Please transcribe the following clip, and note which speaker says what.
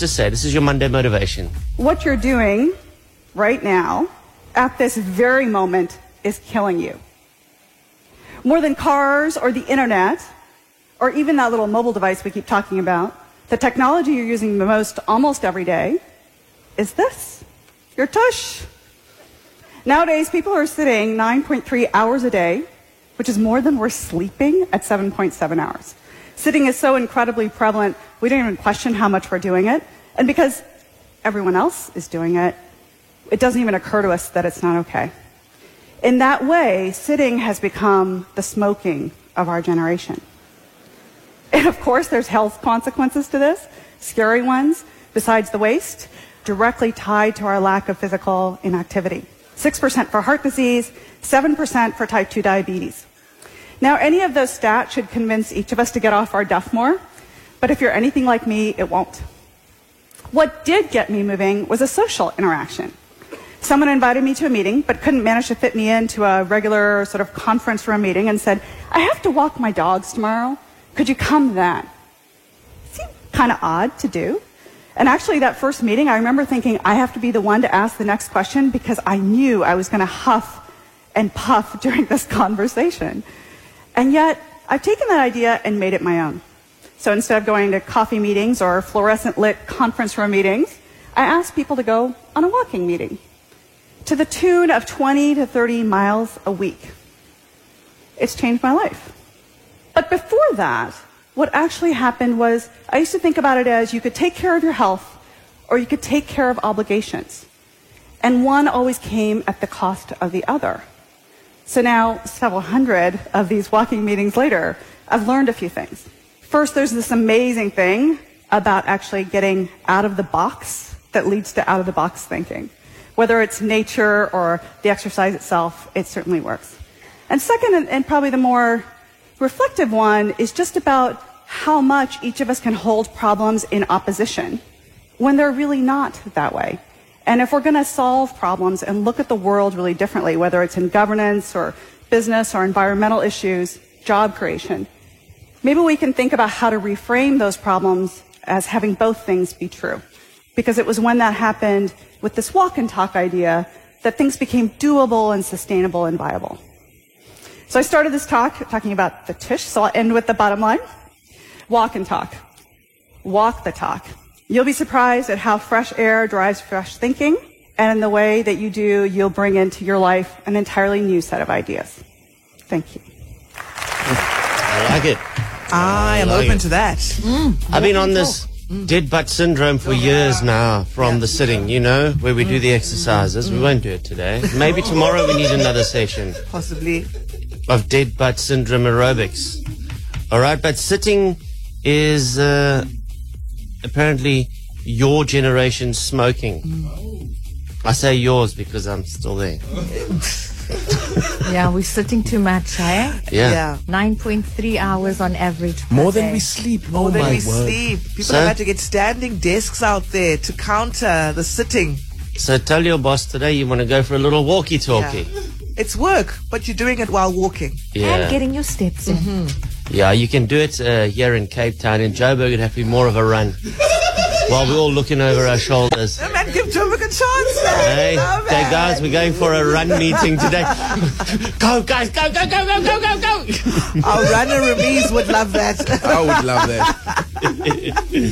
Speaker 1: Just say, this is your Monday motivation.
Speaker 2: What you're doing right now, at this very moment, is killing you. More than cars or the internet, or even that little mobile device we keep talking about, the technology you're using the most almost every day is this your tush. Nowadays, people are sitting 9.3 hours a day, which is more than we're sleeping at 7.7 hours. Sitting is so incredibly prevalent, we don't even question how much we're doing it. And because everyone else is doing it, it doesn't even occur to us that it's not okay. In that way, sitting has become the smoking of our generation. And of course, there's health consequences to this, scary ones, besides the waist, directly tied to our lack of physical inactivity. 6% for heart disease, 7% for type 2 diabetes. Now, any of those stats should convince each of us to get off our duff more, but if you're anything like me, it won't. What did get me moving was a social interaction. Someone invited me to a meeting, but couldn't manage to fit me into a regular sort of conference room meeting and said, I have to walk my dogs tomorrow. Could you come then? Seemed kind of odd to do. And actually, that first meeting, I remember thinking, I have to be the one to ask the next question because I knew I was going to huff and puff during this conversation. And yet, I've taken that idea and made it my own. So instead of going to coffee meetings or fluorescent lit conference room meetings, I asked people to go on a walking meeting to the tune of 20 to 30 miles a week. It's changed my life. But before that, what actually happened was I used to think about it as you could take care of your health or you could take care of obligations. And one always came at the cost of the other. So now, several hundred of these walking meetings later, I've learned a few things. First, there's this amazing thing about actually getting out of the box that leads to out of the box thinking. Whether it's nature or the exercise itself, it certainly works. And second, and, probably the more reflective one, is just about how much each of us can hold problems in opposition when they're really not that way. And if we're going to solve problems and look at the world really differently, whether it's in governance or business or environmental issues, job creation, maybe we can think about how to reframe those problems as having both things be true. Because it was when that happened with this walk and talk idea that things became doable and sustainable and viable. So I started this talk talking about the tush, so I'll end with the bottom line. Walk and talk. Walk the talk. You'll be surprised at how fresh air drives fresh thinking, and in the way that you do, you'll bring into your life an entirely new set of ideas. Thank you.
Speaker 1: I like it.
Speaker 3: Ah, I am
Speaker 1: like
Speaker 3: open
Speaker 1: it.
Speaker 3: to that.
Speaker 1: I've been on this dead butt syndrome for years now from the sitting, you know, where we do the exercises. We won't do it today. Maybe tomorrow we need another session
Speaker 3: Possibly.
Speaker 1: of dead butt syndrome aerobics. All right, but sitting is uh, apparently your generation smoking. I say yours because I'm still there.
Speaker 4: Yeah, we're sitting too much, eh?
Speaker 1: Yeah.
Speaker 3: Yeah.
Speaker 4: 9.3 hours on average. per
Speaker 5: More than
Speaker 4: day.
Speaker 5: we sleep.
Speaker 3: More
Speaker 5: oh
Speaker 3: than
Speaker 5: my
Speaker 3: we
Speaker 5: word.
Speaker 3: sleep. People
Speaker 1: So-
Speaker 3: have had to get standing desks out there to counter the sitting.
Speaker 1: So tell your boss today you want to go for a little walkie-talkie.
Speaker 3: It's work, but you're doing it while walking.
Speaker 1: Yeah.
Speaker 4: And getting your steps in.
Speaker 1: Yeah, you can do it uh, here in Cape Town. In Joburg, it'd have to be more of a run. While we're all looking over our shoulders.
Speaker 3: No, man, give Joburg a chance, man.
Speaker 1: Hey,
Speaker 3: No,
Speaker 1: hey guys, we're going for a run meeting today. go, guys, go, go, go, go, go, go, go.
Speaker 3: Our runner Ramiz would love that.
Speaker 5: I would love that.